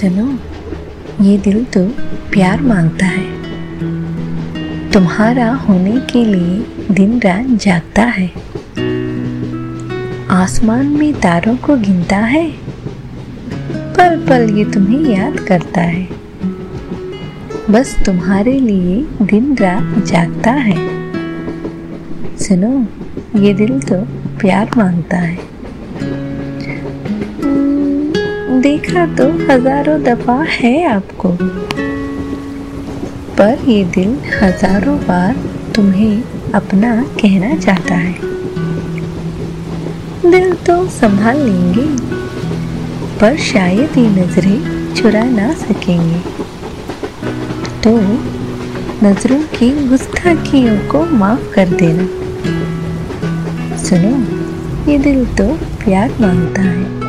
सुनो, ये दिल तो प्यार माँगता है। तुम्हारा होने के लिए दिन रात जागता है। आसमान में तारों को गिनता है। पल पल ये तुम्हें याद करता है। बस तुम्हारे लिए दिन रात जागता है। सुनो, ये दिल तो प्यार माँगता है। देखा तो हज़ारों दफ़ा है आपको। पर ये दिल हज़ारों बार तुम्हें अपना कहना चाहता है। दिल तो संभाल लेंगे, पर शायद ये नज़रें चुरा ना सकेंगे। तो नज़रों की गुस्ताखियों को माफ़ कर देना। सुनो, ये दिल तो प्यार माँगता है।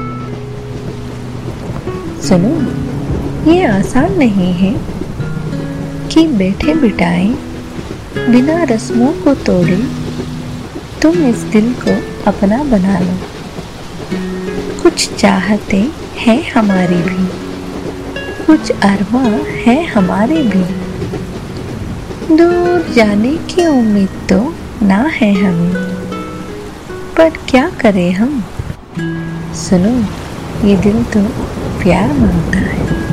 सुनो, ये आसान नहीं है कि बैठे बिठाए, बिना रस्मों को तोड़े, तुम इस दिल को अपना बना लो। कुछ चाहते हैं हमारी भी, कुछ अरमा है हमारे भी। दूर जाने की उम्मीद तो ना है हमें, पर क्या करें हम? सुनो, ये दिल तो प्यार माँगता है